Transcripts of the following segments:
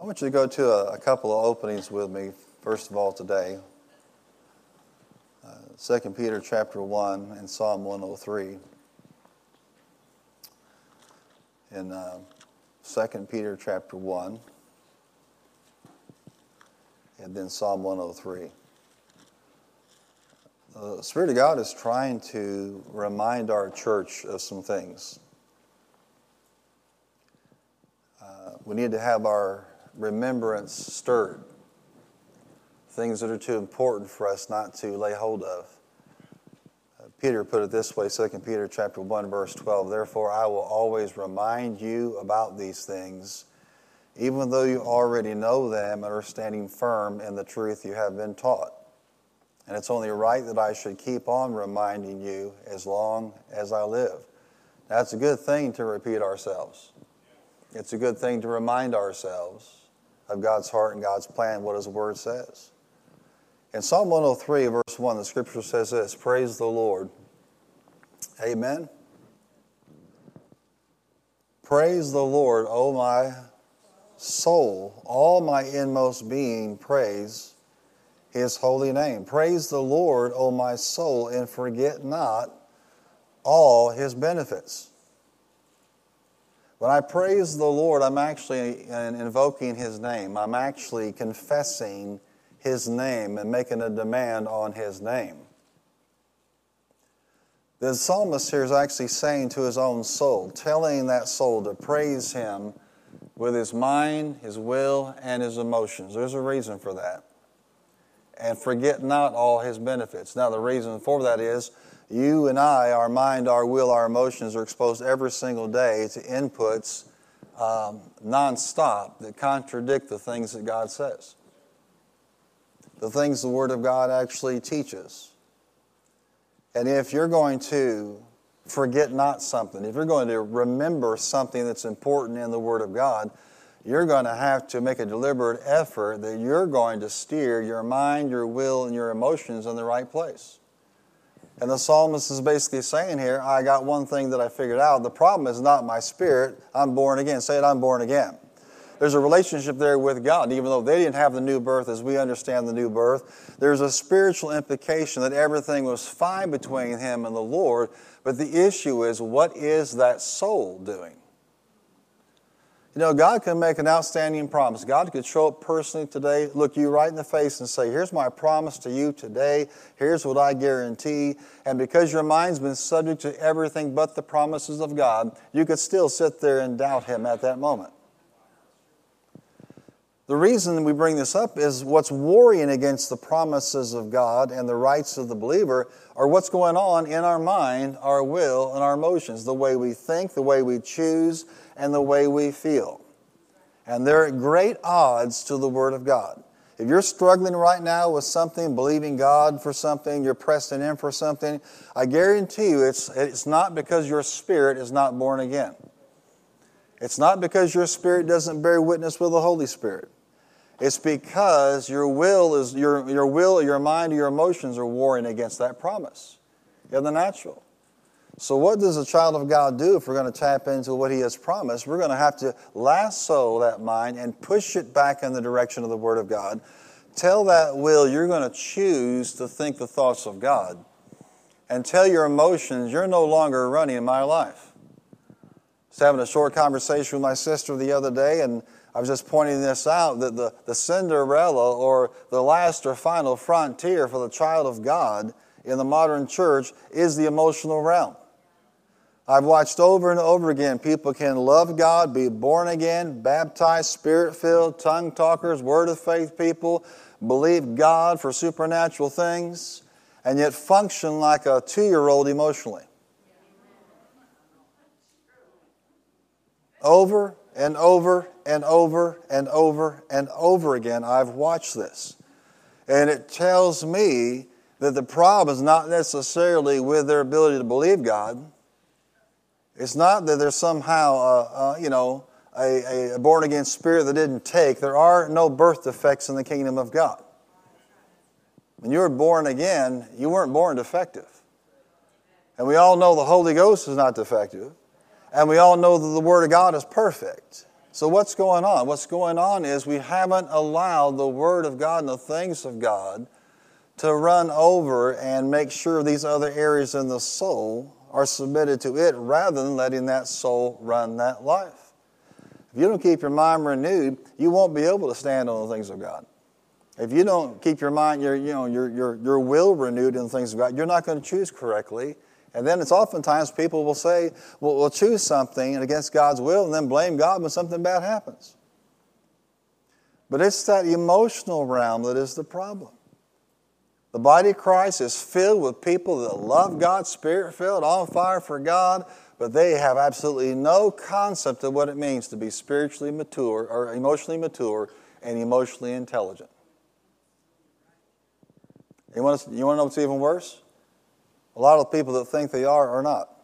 I want you to go to a, a couple of openings with me, first of all, today. Uh, 2 Peter chapter 1 and Psalm 103. In uh, 2 Peter chapter 1 and then Psalm 103. The Spirit of God is trying to remind our church of some things. Uh, we need to have our remembrance stirred. Things that are too important for us not to lay hold of. Uh, Peter put it this way, 2 Peter chapter 1, verse 12. Therefore I will always remind you about these things, even though you already know them and are standing firm in the truth you have been taught. And it's only right that I should keep on reminding you as long as I live. That's a good thing to repeat ourselves. It's a good thing to remind ourselves of God's heart and God's plan, what His Word says. In Psalm 103, verse 1, the scripture says this Praise the Lord. Amen. Praise the Lord, O my soul, all my inmost being, praise his holy name. Praise the Lord, O my soul, and forget not all his benefits. When I praise the Lord, I'm actually invoking His name. I'm actually confessing His name and making a demand on His name. The psalmist here is actually saying to his own soul, telling that soul to praise Him with his mind, his will, and his emotions. There's a reason for that. And forget not all His benefits. Now, the reason for that is you and I, our mind, our will, our emotions are exposed every single day to inputs um, nonstop that contradict the things that God says, the things the Word of God actually teaches. And if you're going to forget not something, if you're going to remember something that's important in the Word of God, you're going to have to make a deliberate effort that you're going to steer your mind, your will, and your emotions in the right place. And the psalmist is basically saying here, I got one thing that I figured out. The problem is not my spirit. I'm born again. Say it, I'm born again. There's a relationship there with God. Even though they didn't have the new birth as we understand the new birth, there's a spiritual implication that everything was fine between him and the Lord. But the issue is, what is that soul doing? You know, God can make an outstanding promise. God could show up personally today, look you right in the face, and say, Here's my promise to you today. Here's what I guarantee. And because your mind's been subject to everything but the promises of God, you could still sit there and doubt Him at that moment. The reason we bring this up is what's warring against the promises of God and the rights of the believer are what's going on in our mind, our will, and our emotions, the way we think, the way we choose, and the way we feel. And they're at great odds to the Word of God. If you're struggling right now with something, believing God for something, you're pressing in for something, I guarantee you it's, it's not because your spirit is not born again. It's not because your spirit doesn't bear witness with the Holy Spirit. It's because your will is your, your will, your mind, your emotions are warring against that promise in the natural. So, what does a child of God do if we're going to tap into what He has promised? We're going to have to lasso that mind and push it back in the direction of the Word of God. Tell that will you're going to choose to think the thoughts of God. And tell your emotions you're no longer running in my life. I was having a short conversation with my sister the other day, and I was just pointing this out that the, the Cinderella or the last or final frontier for the child of God in the modern church is the emotional realm. I've watched over and over again people can love God, be born again, baptized, spirit filled, tongue talkers, word of faith people, believe God for supernatural things, and yet function like a two year old emotionally. Over and over and over and over and over again, I've watched this. And it tells me that the problem is not necessarily with their ability to believe God it's not that there's somehow, uh, uh, you know, a, a born again spirit that didn't take. There are no birth defects in the kingdom of God. When you were born again, you weren't born defective. And we all know the Holy Ghost is not defective. And we all know that the Word of God is perfect. So, what's going on? What's going on is we haven't allowed the Word of God and the things of God to run over and make sure these other areas in the soul are submitted to it rather than letting that soul run that life. If you don't keep your mind renewed, you won't be able to stand on the things of God. If you don't keep your mind, your, you know, your, your, your will renewed in the things of God, you're not going to choose correctly and then it's oftentimes people will say, well, we'll choose something against God's will and then blame God when something bad happens. But it's that emotional realm that is the problem. The body of Christ is filled with people that love God, spirit filled, on fire for God, but they have absolutely no concept of what it means to be spiritually mature or emotionally mature and emotionally intelligent. You want to, you want to know what's even worse? A lot of people that think they are are not.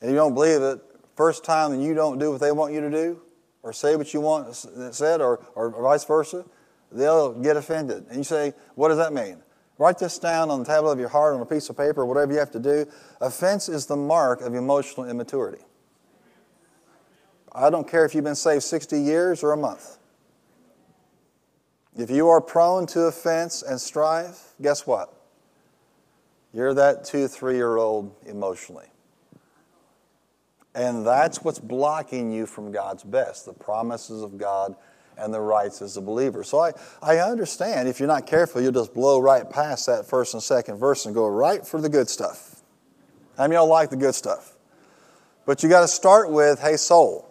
And you don't believe it, first time and you don't do what they want you to do, or say what you want said, or, or vice versa, they'll get offended. And you say, What does that mean? Write this down on the tablet of your heart on a piece of paper, whatever you have to do. Offense is the mark of emotional immaturity. I don't care if you've been saved 60 years or a month. If you are prone to offense and strife, guess what? You're that two, three year old emotionally. And that's what's blocking you from God's best the promises of God and the rights as a believer. So I, I understand if you're not careful, you'll just blow right past that first and second verse and go right for the good stuff. I mean, y'all like the good stuff. But you got to start with, hey, soul.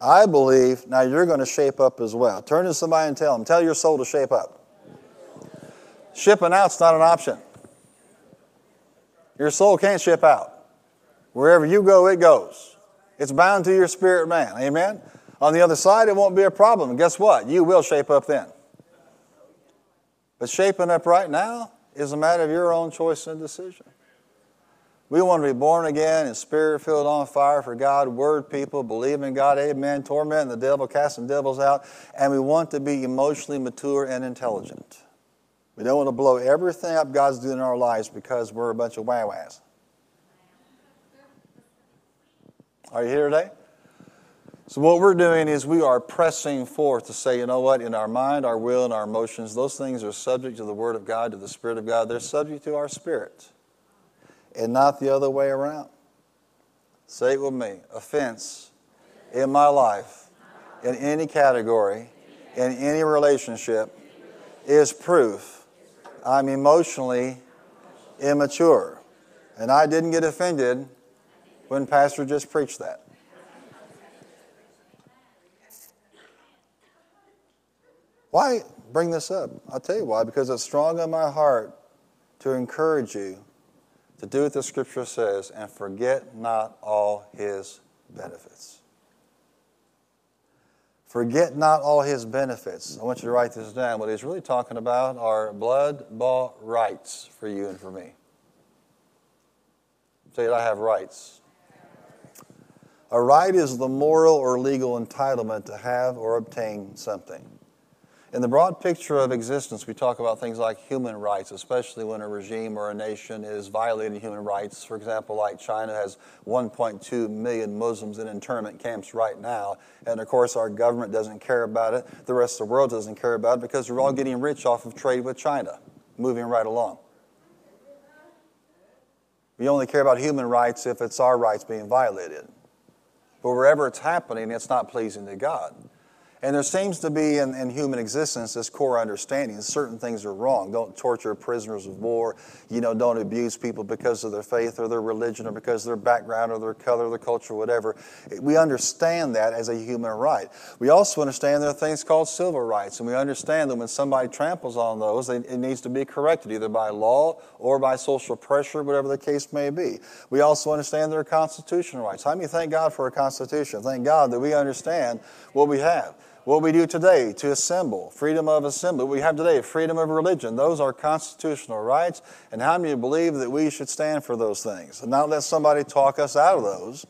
I believe, now you're going to shape up as well. Turn to somebody and tell them, tell your soul to shape up. Shipping out's not an option. Your soul can't ship out. Wherever you go, it goes. It's bound to your spirit man. Amen? On the other side, it won't be a problem. And guess what? You will shape up then. But shaping up right now is a matter of your own choice and decision. We want to be born again and spirit filled on fire for God, word people, believe in God, amen, tormenting the devil, casting devils out, and we want to be emotionally mature and intelligent. We don't want to blow everything up God's doing in our lives because we're a bunch of wah-wahs. Are you here today? So, what we're doing is we are pressing forth to say, you know what, in our mind, our will, and our emotions, those things are subject to the Word of God, to the Spirit of God. They're subject to our spirit, and not the other way around. Say it with me offense in my life, in any category, in any relationship, is proof I'm emotionally immature. And I didn't get offended when Pastor just preached that. Why bring this up? I'll tell you why. Because it's strong in my heart to encourage you to do what the scripture says and forget not all his benefits. Forget not all his benefits. I want you to write this down. What he's really talking about are blood bought rights for you and for me. Say it, I have rights. A right is the moral or legal entitlement to have or obtain something. In the broad picture of existence, we talk about things like human rights, especially when a regime or a nation is violating human rights. For example, like China has 1.2 million Muslims in internment camps right now. And of course, our government doesn't care about it. The rest of the world doesn't care about it because we're all getting rich off of trade with China, moving right along. We only care about human rights if it's our rights being violated. But wherever it's happening, it's not pleasing to God. And there seems to be in, in, human existence this core understanding that certain things are wrong. Don't torture prisoners of war. You know, don't abuse people because of their faith or their religion or because of their background or their color or their culture whatever. We understand that as a human right. We also understand there are things called civil rights, and we understand that when somebody tramples on those, it needs to be corrected either by law or by social pressure, whatever the case may be. We also understand there are constitutional rights. How many thank God for a constitution? Thank God that we understand what we have. What we do today to assemble, freedom of assembly, we have today, freedom of religion, those are constitutional rights. And how many believe that we should stand for those things and not let somebody talk us out of those?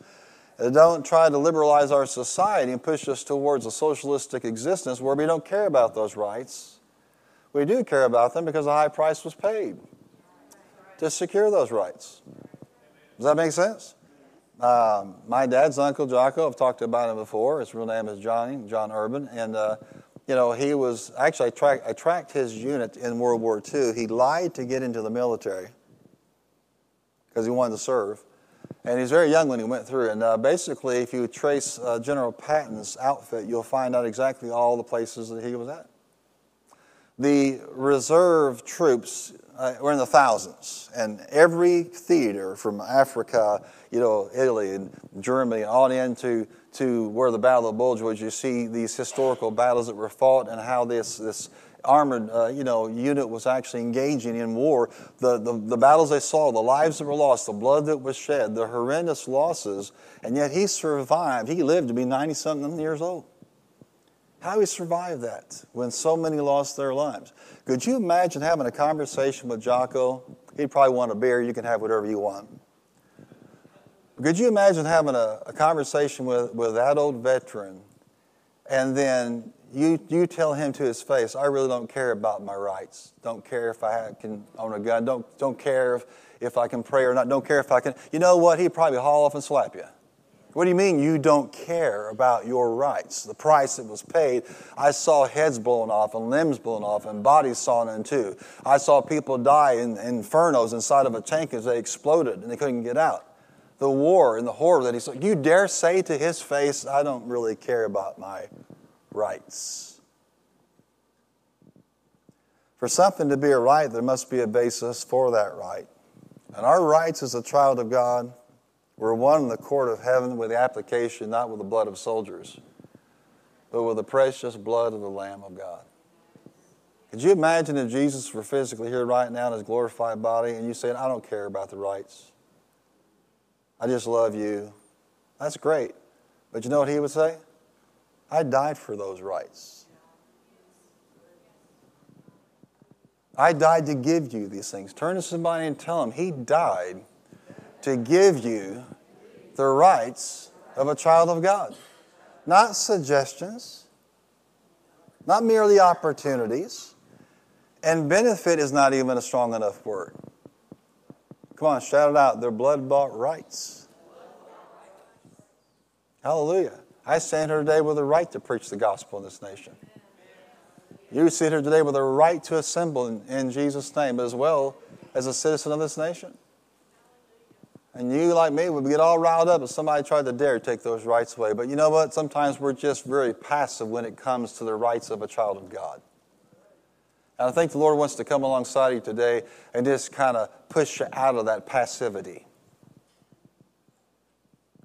And don't try to liberalize our society and push us towards a socialistic existence where we don't care about those rights. We do care about them because a high price was paid to secure those rights. Does that make sense? Um, my dad's uncle, Jocko, I've talked about him before. His real name is Johnny, John Urban. And, uh, you know, he was actually, I, I tracked his unit in World War II. He lied to get into the military because he wanted to serve. And he was very young when he went through. And uh, basically, if you trace uh, General Patton's outfit, you'll find out exactly all the places that he was at. The reserve troops uh, were in the thousands, and every theater from Africa, you know, Italy and Germany, on into to where the Battle of Bulge was, you see these historical battles that were fought and how this this armored uh, you know unit was actually engaging in war. The, the the battles they saw, the lives that were lost, the blood that was shed, the horrendous losses, and yet he survived. He lived to be ninety something years old. How he survived that when so many lost their lives? Could you imagine having a conversation with Jocko? He'd probably want a beer. You can have whatever you want. Could you imagine having a, a conversation with, with that old veteran and then you, you tell him to his face, I really don't care about my rights. Don't care if I can own a gun. Don't, don't care if, if I can pray or not. Don't care if I can. You know what? He'd probably haul off and slap you. What do you mean you don't care about your rights? The price that was paid. I saw heads blown off and limbs blown off and bodies sawn in two. I saw people die in, in infernos inside of a tank as they exploded and they couldn't get out. The war and the horror that he saw. You dare say to his face, I don't really care about my rights. For something to be a right, there must be a basis for that right. And our rights as a child of God we're won in the court of heaven with the application not with the blood of soldiers, but with the precious blood of the Lamb of God. Could you imagine if Jesus were physically here right now in his glorified body and you said, I don't care about the rights? I just love you. That's great. But you know what he would say? I died for those rights. I died to give you these things. Turn to somebody and tell them he died to give you the rights of a child of God. Not suggestions, not merely opportunities. And benefit is not even a strong enough word. Come on, shout it out. They're blood bought rights. Hallelujah. I stand here today with a right to preach the gospel in this nation. You sit here today with a right to assemble in, in Jesus' name as well as a citizen of this nation. And you, like me, would get all riled up if somebody tried to dare take those rights away. But you know what? Sometimes we're just very passive when it comes to the rights of a child of God. And I think the Lord wants to come alongside you today and just kind of push you out of that passivity.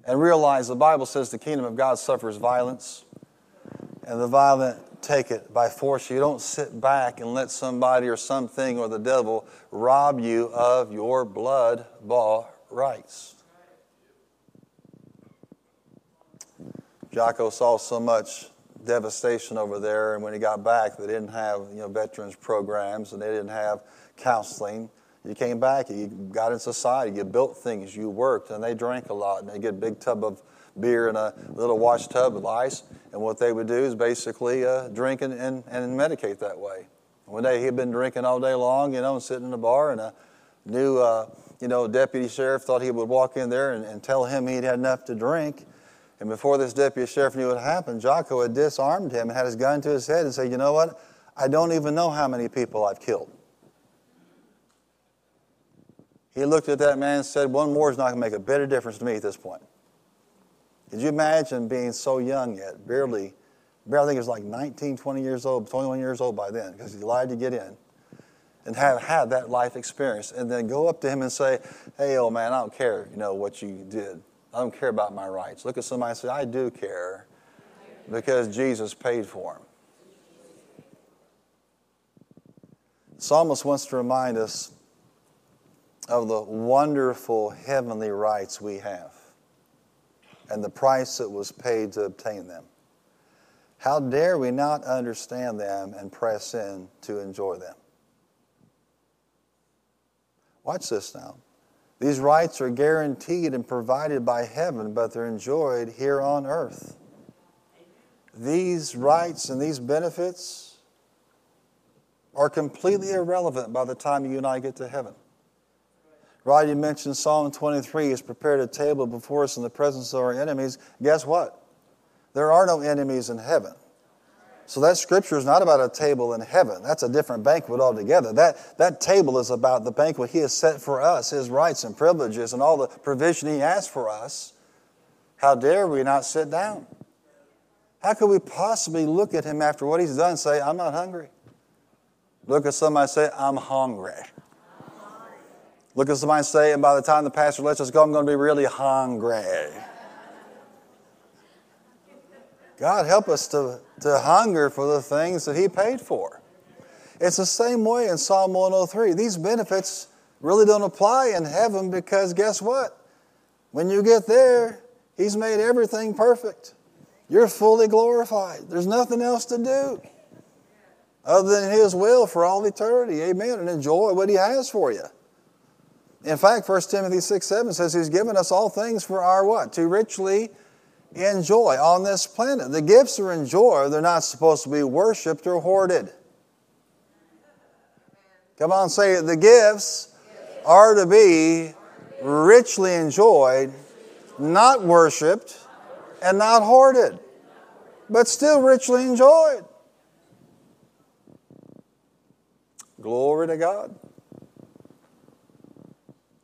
And realize the Bible says the kingdom of God suffers violence, and the violent take it by force. You don't sit back and let somebody or something or the devil rob you of your blood bought rights. Jocko saw so much devastation over there, and when he got back, they didn't have you know veterans programs and they didn't have counseling. You came back, you got in society, you built things, you worked, and they drank a lot, and they get a big tub of beer and a little wash tub with ice, and what they would do is basically uh, drink and, and, and medicate that way. One day he'd been drinking all day long, you know, and sitting in the bar, and a new uh, you know, deputy sheriff thought he would walk in there and, and tell him he'd had enough to drink. And before this deputy sheriff knew what happened, Jocko had disarmed him and had his gun to his head and said, You know what? I don't even know how many people I've killed. He looked at that man and said, One more is not going to make a bit of difference to me at this point. Could you imagine being so young yet, barely, barely I think he was like 19, 20 years old, 21 years old by then, because he lied to get in and have had that life experience and then go up to him and say, hey, old man, I don't care, you know, what you did. I don't care about my rights. Look at somebody and say, I do care because Jesus paid for them. The psalmist wants to remind us of the wonderful heavenly rights we have and the price that was paid to obtain them. How dare we not understand them and press in to enjoy them? Watch this now. These rights are guaranteed and provided by heaven, but they're enjoyed here on earth. These rights and these benefits are completely irrelevant by the time you and I get to heaven. Right, you mentioned Psalm 23 He's prepared a table before us in the presence of our enemies. Guess what? There are no enemies in heaven. So that scripture is not about a table in heaven. That's a different banquet altogether. That, that table is about the banquet He has set for us, His rights and privileges, and all the provision He has for us. How dare we not sit down? How could we possibly look at Him after what He's done and say, I'm not hungry? Look at somebody and say, I'm hungry. Look at somebody and say, and by the time the pastor lets us go, I'm going to be really hungry. God help us to, to hunger for the things that He paid for. It's the same way in Psalm 103. These benefits really don't apply in heaven because guess what? When you get there, He's made everything perfect. You're fully glorified. There's nothing else to do other than His will for all eternity. Amen. And enjoy what He has for you. In fact, 1 Timothy 6 7 says He's given us all things for our what? To richly enjoy on this planet. The gifts are enjoyed, they're not supposed to be worshiped or hoarded. Come on, say it. The gifts are to be richly enjoyed, not worshiped, and not hoarded, but still richly enjoyed. Glory to God.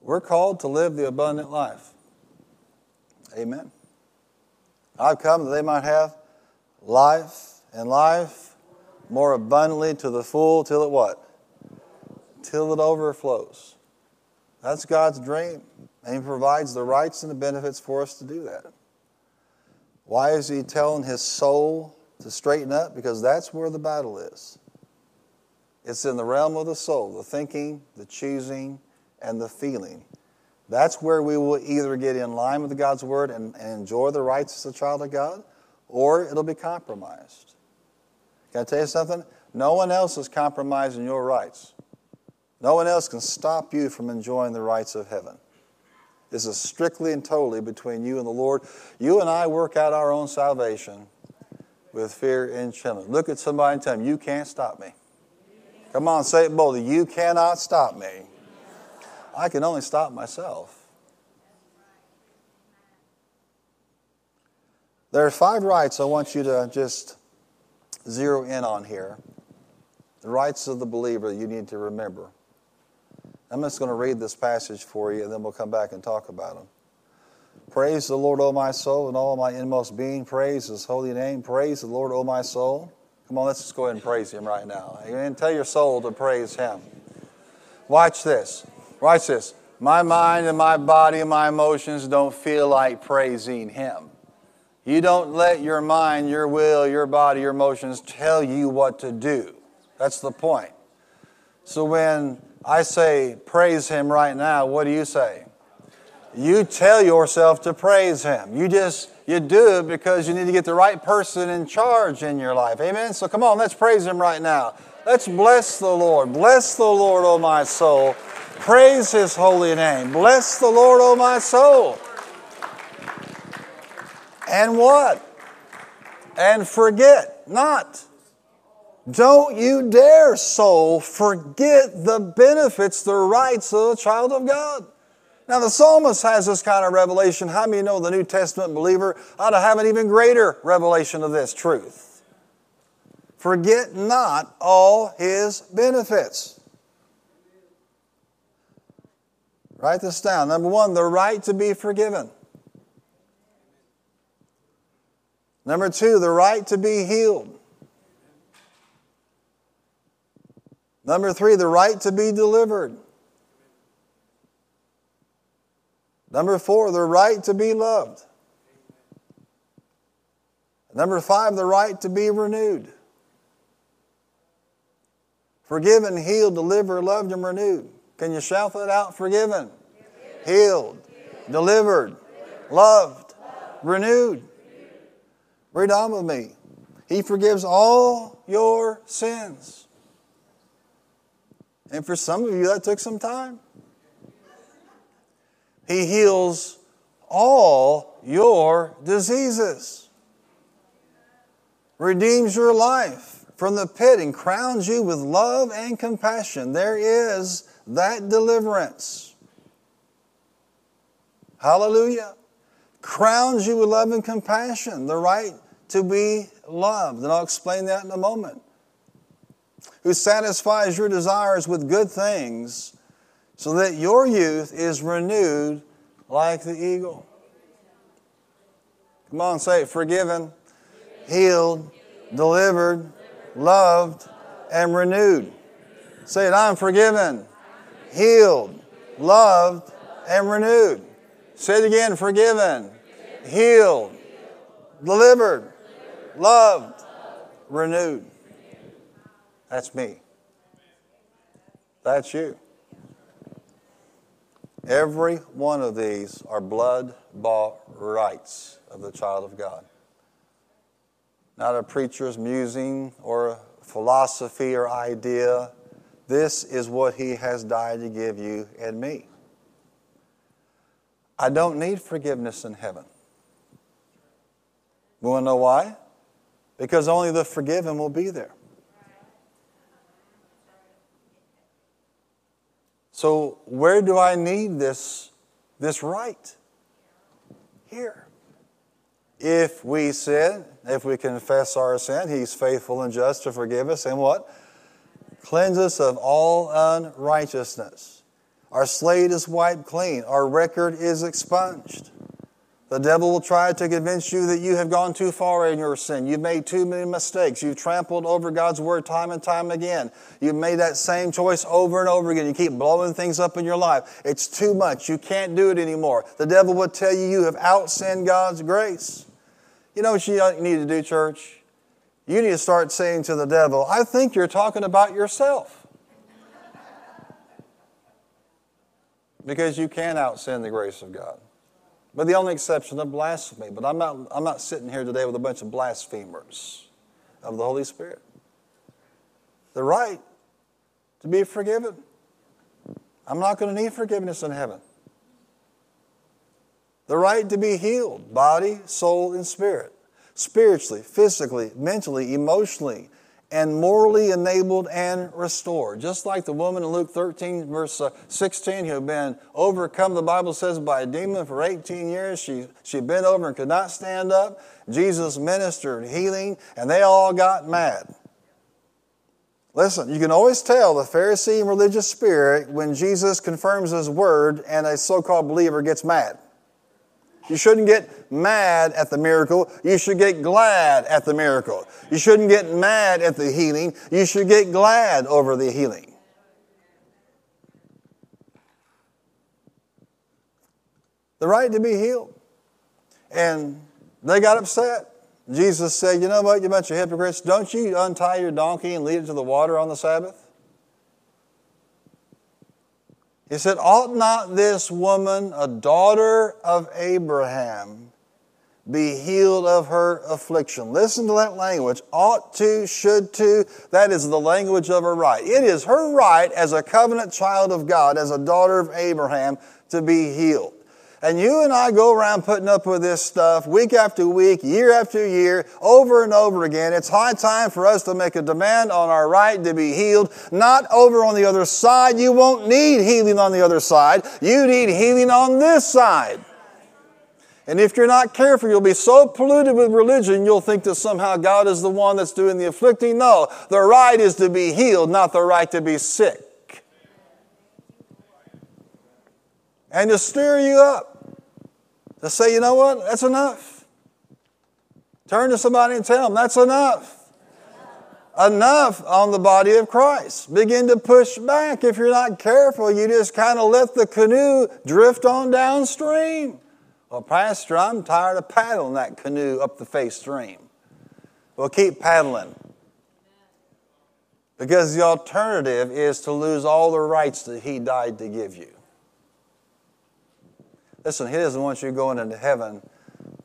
We're called to live the abundant life. Amen. I've come that they might have life and life more abundantly to the full till it what? Till it overflows. That's God's dream. And He provides the rights and the benefits for us to do that. Why is He telling His soul to straighten up? Because that's where the battle is. It's in the realm of the soul, the thinking, the choosing, and the feeling. That's where we will either get in line with God's word and, and enjoy the rights as a child of God, or it'll be compromised. Can I tell you something? No one else is compromising your rights. No one else can stop you from enjoying the rights of heaven. This is strictly and totally between you and the Lord. You and I work out our own salvation with fear and trembling. Look at somebody and tell them, You can't stop me. Come on, say it boldly. You cannot stop me. I can only stop myself. There are five rights I want you to just zero in on here. The rights of the believer you need to remember. I'm just going to read this passage for you and then we'll come back and talk about them. Praise the Lord, O my soul, and all my inmost being. Praise his holy name. Praise the Lord, O my soul. Come on, let's just go ahead and praise him right now. And tell your soul to praise him. Watch this. Watch this. My mind and my body and my emotions don't feel like praising Him. You don't let your mind, your will, your body, your emotions tell you what to do. That's the point. So when I say praise Him right now, what do you say? You tell yourself to praise Him. You just, you do it because you need to get the right person in charge in your life. Amen? So come on, let's praise Him right now. Let's bless the Lord. Bless the Lord, O oh my soul. Praise his holy name. Bless the Lord, O my soul. And what? And forget not. Don't you dare, soul, forget the benefits, the rights of a child of God. Now, the psalmist has this kind of revelation. How many know the New Testament believer ought to have an even greater revelation of this truth? Forget not all his benefits. Write this down. Number one, the right to be forgiven. Number two, the right to be healed. Number three, the right to be delivered. Number four, the right to be loved. Number five, the right to be renewed. Forgiven, healed, delivered, loved, and renewed. Can you shout that out? Forgiven, healed, delivered, loved, renewed. Read on with me. He forgives all your sins. And for some of you, that took some time. He heals all your diseases, redeems your life from the pit, and crowns you with love and compassion. There is that deliverance. Hallelujah. Crowns you with love and compassion, the right to be loved. And I'll explain that in a moment. Who satisfies your desires with good things so that your youth is renewed like the eagle. Come on, say it. Forgiven, healed, delivered, loved, and renewed. Say it. I'm forgiven, healed, loved, and renewed. Say it again. Forgiven, healed, delivered, loved, renewed. That's me. That's you. Every one of these are blood bought rights of the child of God. Not a preacher's musing or a philosophy or idea. This is what he has died to give you and me. I don't need forgiveness in heaven. You want to know why? Because only the forgiven will be there. So, where do I need this, this right? Here. If we sin, if we confess our sin, He's faithful and just to forgive us and what? Cleanse us of all unrighteousness. Our slate is wiped clean, our record is expunged. The devil will try to convince you that you have gone too far in your sin. You've made too many mistakes. You've trampled over God's word time and time again. You've made that same choice over and over again. You keep blowing things up in your life. It's too much. You can't do it anymore. The devil will tell you you have outsinned God's grace. You know what you need to do, church? You need to start saying to the devil, I think you're talking about yourself. because you can outsin the grace of God. But the only exception of blasphemy. But I'm not, I'm not sitting here today with a bunch of blasphemers of the Holy Spirit. The right to be forgiven. I'm not going to need forgiveness in heaven. The right to be healed, body, soul, and spirit. Spiritually, physically, mentally, emotionally, and morally enabled and restored. Just like the woman in Luke 13, verse uh, 16, who had been overcome, the Bible says, by a demon for 18 years. She, she'd been over and could not stand up. Jesus ministered healing, and they all got mad. Listen, you can always tell the Pharisee and religious spirit when Jesus confirms his word and a so called believer gets mad. You shouldn't get mad at the miracle. You should get glad at the miracle. You shouldn't get mad at the healing. You should get glad over the healing. The right to be healed. And they got upset. Jesus said, You know what, you bunch of hypocrites, don't you untie your donkey and lead it to the water on the Sabbath? He said, Ought not this woman, a daughter of Abraham, be healed of her affliction? Listen to that language. Ought to, should to. That is the language of her right. It is her right as a covenant child of God, as a daughter of Abraham, to be healed. And you and I go around putting up with this stuff week after week, year after year, over and over again. It's high time for us to make a demand on our right to be healed, not over on the other side. You won't need healing on the other side. You need healing on this side. And if you're not careful, you'll be so polluted with religion, you'll think that somehow God is the one that's doing the afflicting. No, the right is to be healed, not the right to be sick. And to stir you up. To say, you know what, that's enough. Turn to somebody and tell them, that's enough. Enough on the body of Christ. Begin to push back. If you're not careful, you just kind of let the canoe drift on downstream. Well, Pastor, I'm tired of paddling that canoe up the face stream. Well, keep paddling. Because the alternative is to lose all the rights that He died to give you. Listen, He doesn't want you going into heaven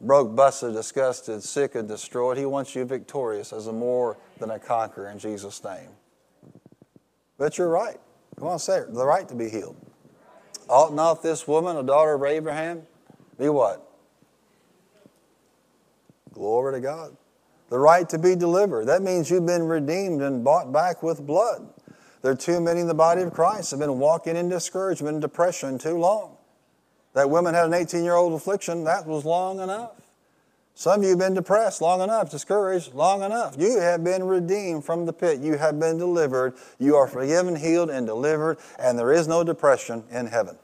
broke, busted, disgusted, sick, and destroyed. He wants you victorious as a more than a conqueror in Jesus' name. But you're right. Come on, say it. The right to be healed. Ought not this woman, a daughter of Abraham, be what? Glory to God. The right to be delivered. That means you've been redeemed and bought back with blood. There are too many in the body of Christ have been walking in discouragement and depression too long. That woman had an 18 year old affliction, that was long enough. Some of you have been depressed long enough, discouraged long enough. You have been redeemed from the pit. You have been delivered. You are forgiven, healed, and delivered, and there is no depression in heaven.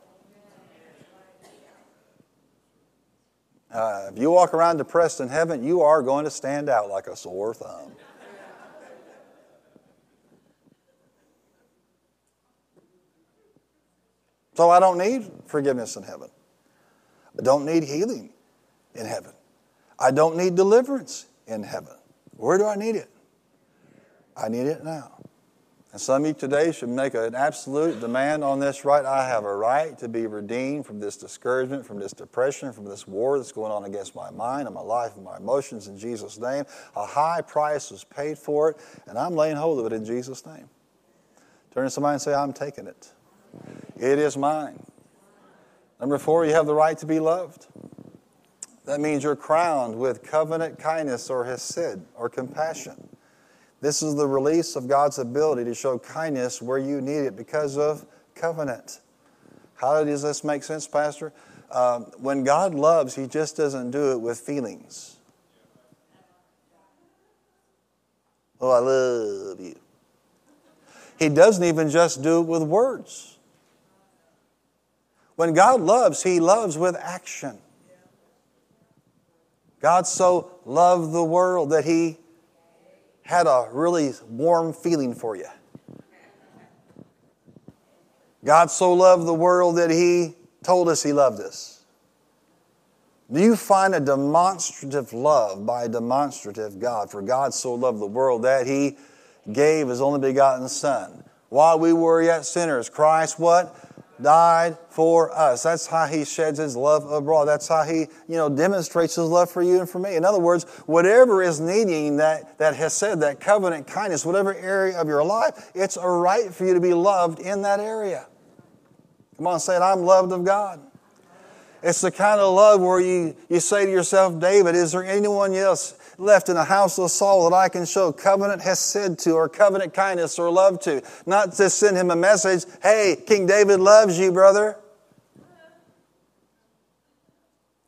Uh, if you walk around depressed in heaven, you are going to stand out like a sore thumb. So I don't need forgiveness in heaven. I don't need healing in heaven. I don't need deliverance in heaven. Where do I need it? I need it now. And some of you today should make an absolute demand on this right. I have a right to be redeemed from this discouragement, from this depression, from this war that's going on against my mind and my life and my emotions in Jesus' name. A high price was paid for it, and I'm laying hold of it in Jesus' name. Turn to somebody and say, I'm taking it. It is mine. Number four, you have the right to be loved. That means you're crowned with covenant kindness or hesed or compassion. This is the release of God's ability to show kindness where you need it because of covenant. How does this make sense, Pastor? Um, when God loves, He just doesn't do it with feelings. Oh, I love you. He doesn't even just do it with words. When God loves, He loves with action. God so loved the world that He had a really warm feeling for you. God so loved the world that He told us He loved us. Do you find a demonstrative love by a demonstrative God? For God so loved the world that He gave His only begotten Son. While we were yet sinners, Christ what? Died for us. That's how he sheds his love abroad. That's how he, you know, demonstrates his love for you and for me. In other words, whatever is needing that, that hesed that covenant kindness, whatever area of your life, it's a right for you to be loved in that area. Come on, say it. I'm loved of God. It's the kind of love where you, you say to yourself, David, is there anyone else left in the house of Saul that I can show covenant hesed to or covenant kindness or love to. Not to send him a message, hey, King David loves you, brother.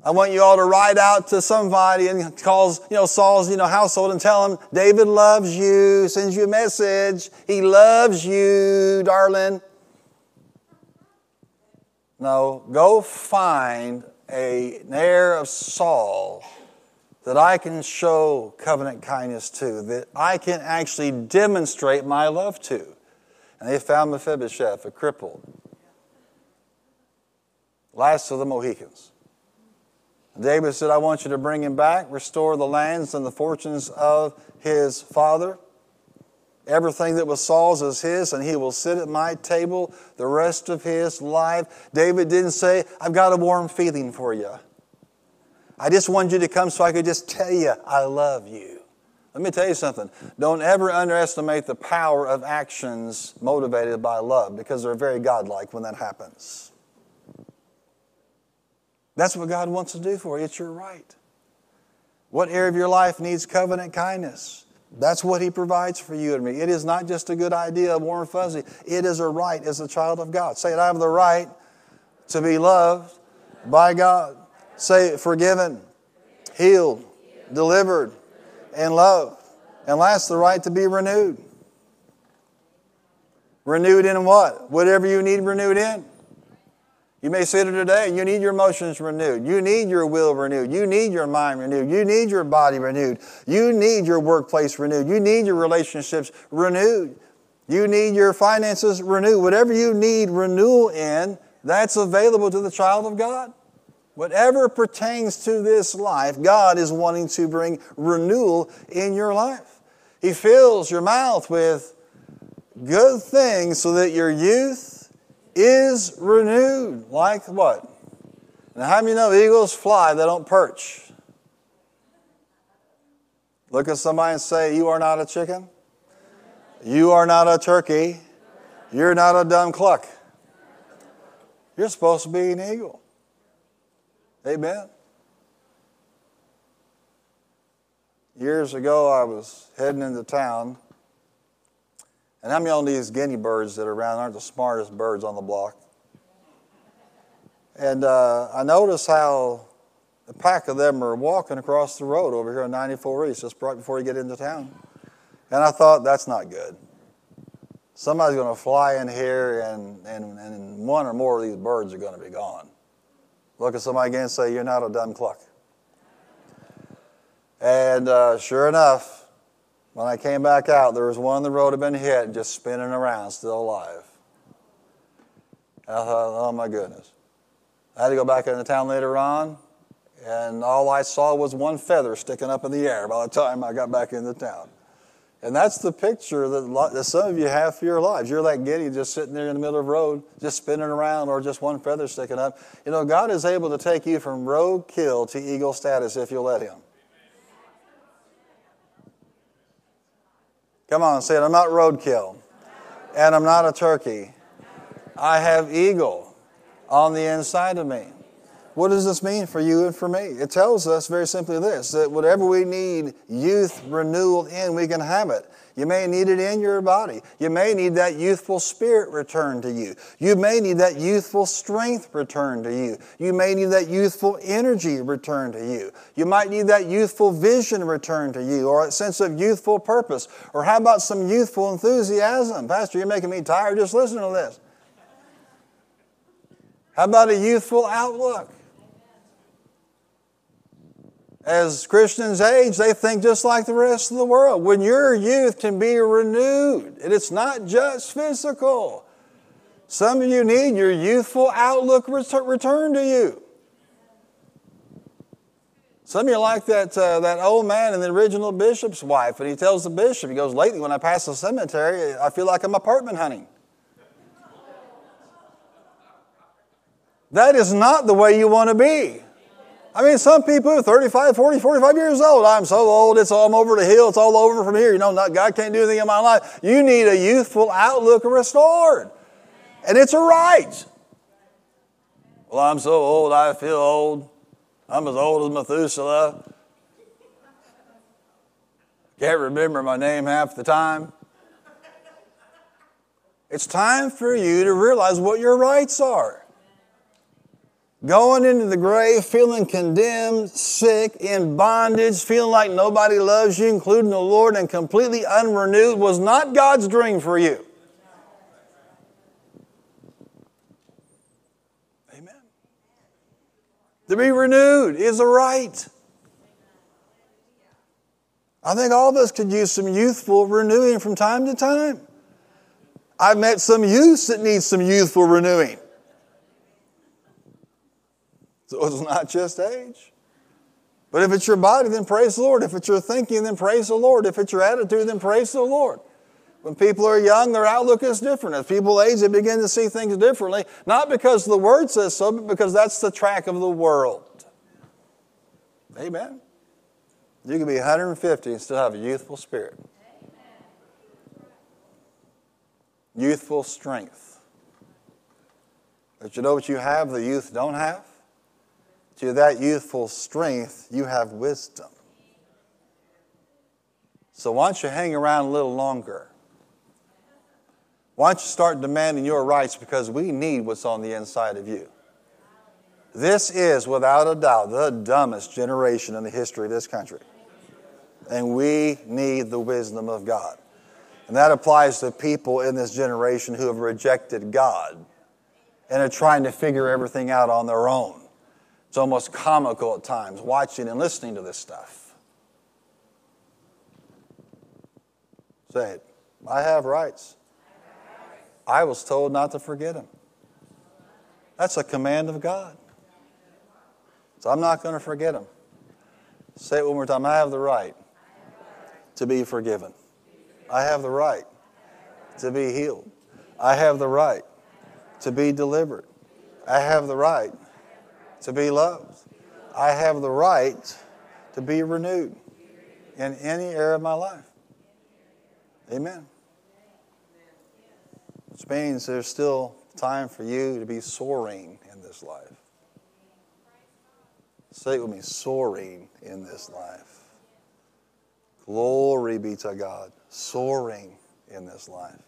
I want you all to ride out to somebody and calls, you know, Saul's, you know, household and tell him, David loves you, sends you a message. He loves you, darling. No, go find a, an heir of Saul that I can show covenant kindness to, that I can actually demonstrate my love to. And they found Mephibosheth, a cripple, last of the Mohicans. David said, I want you to bring him back, restore the lands and the fortunes of his father. Everything that was Saul's is his, and he will sit at my table the rest of his life. David didn't say, I've got a warm feeling for you. I just wanted you to come so I could just tell you I love you. Let me tell you something. Don't ever underestimate the power of actions motivated by love because they're very godlike when that happens. That's what God wants to do for you. It's your right. What area of your life needs covenant kindness? That's what He provides for you and me. It is not just a good idea, warm fuzzy. It is a right as a child of God. Say it, I have the right to be loved by God. Say forgiven, healed, delivered, and loved. And last, the right to be renewed. Renewed in what? Whatever you need renewed in. You may sit here today, you need your emotions renewed. You need your will renewed. You need your mind renewed. You need your body renewed. You need your workplace renewed. You need your relationships renewed. You need your finances renewed. Whatever you need renewal in, that's available to the child of God. Whatever pertains to this life, God is wanting to bring renewal in your life. He fills your mouth with good things so that your youth is renewed. Like what? Now, how many know eagles fly, they don't perch? Look at somebody and say, You are not a chicken. You are not a turkey. You're not a dumb cluck. You're supposed to be an eagle. Amen. Years ago, I was heading into town. And how many of these guinea birds that are around aren't the smartest birds on the block? And uh, I noticed how a pack of them are walking across the road over here on 94 East, just right before you get into town. And I thought, that's not good. Somebody's going to fly in here, and, and, and one or more of these birds are going to be gone. Look at somebody again and say, You're not a dumb cluck. And uh, sure enough, when I came back out, there was one on the road had been hit and just spinning around, still alive. And I thought, oh my goodness. I had to go back into town later on, and all I saw was one feather sticking up in the air by the time I got back into town. And that's the picture that, that some of you have for your lives. You're like Gideon just sitting there in the middle of the road, just spinning around, or just one feather sticking up. You know, God is able to take you from roadkill to eagle status if you'll let Him. Come on, say it. I'm not roadkill, and I'm not a turkey. I have eagle on the inside of me. What does this mean for you and for me? It tells us very simply this that whatever we need youth renewal in, we can have it. You may need it in your body. You may need that youthful spirit returned to you. You may need that youthful strength returned to you. You may need that youthful energy returned to you. You might need that youthful vision returned to you or a sense of youthful purpose. Or how about some youthful enthusiasm? Pastor, you're making me tired just listening to this. How about a youthful outlook? As Christians age, they think just like the rest of the world. When your youth can be renewed, and it's not just physical. Some of you need your youthful outlook returned to you. Some of you like that, uh, that old man in the original bishop's wife, and he tells the bishop, he goes, Lately, when I pass the cemetery, I feel like I'm apartment hunting. That is not the way you want to be. I mean, some people are 35, 40, 45 years old. I'm so old, it's all over the hill, it's all over from here. You know, not, God can't do anything in my life. You need a youthful outlook restored. And it's a right. Well, I'm so old, I feel old. I'm as old as Methuselah. Can't remember my name half the time. It's time for you to realize what your rights are. Going into the grave feeling condemned, sick, in bondage, feeling like nobody loves you, including the Lord, and completely unrenewed was not God's dream for you. Amen. To be renewed is a right. I think all of us could use some youthful renewing from time to time. I've met some youths that need some youthful renewing. So it's not just age. But if it's your body, then praise the Lord. If it's your thinking, then praise the Lord. If it's your attitude, then praise the Lord. When people are young, their outlook is different. As people age, they begin to see things differently, not because the Word says so, but because that's the track of the world. Amen. You can be 150 and still have a youthful spirit, youthful strength. But you know what you have the youth don't have? To that youthful strength, you have wisdom. So why don't you hang around a little longer? Why don't you start demanding your rights because we need what's on the inside of you? This is, without a doubt, the dumbest generation in the history of this country. And we need the wisdom of God. And that applies to people in this generation who have rejected God and are trying to figure everything out on their own. It's almost comical at times watching and listening to this stuff. Say it. I have rights. I was told not to forget them. That's a command of God. So I'm not going to forget them. Say it one more time. I have the right to be forgiven. I have the right to be healed. I have the right to be delivered. I have the right to be loved. I have the right to be renewed in any area of my life. Amen. Which means there's still time for you to be soaring in this life. Say it with me soaring in this life. Glory be to God. Soaring in this life.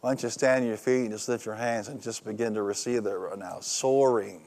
Why don't you stand on your feet and just lift your hands and just begin to receive that right now? Soaring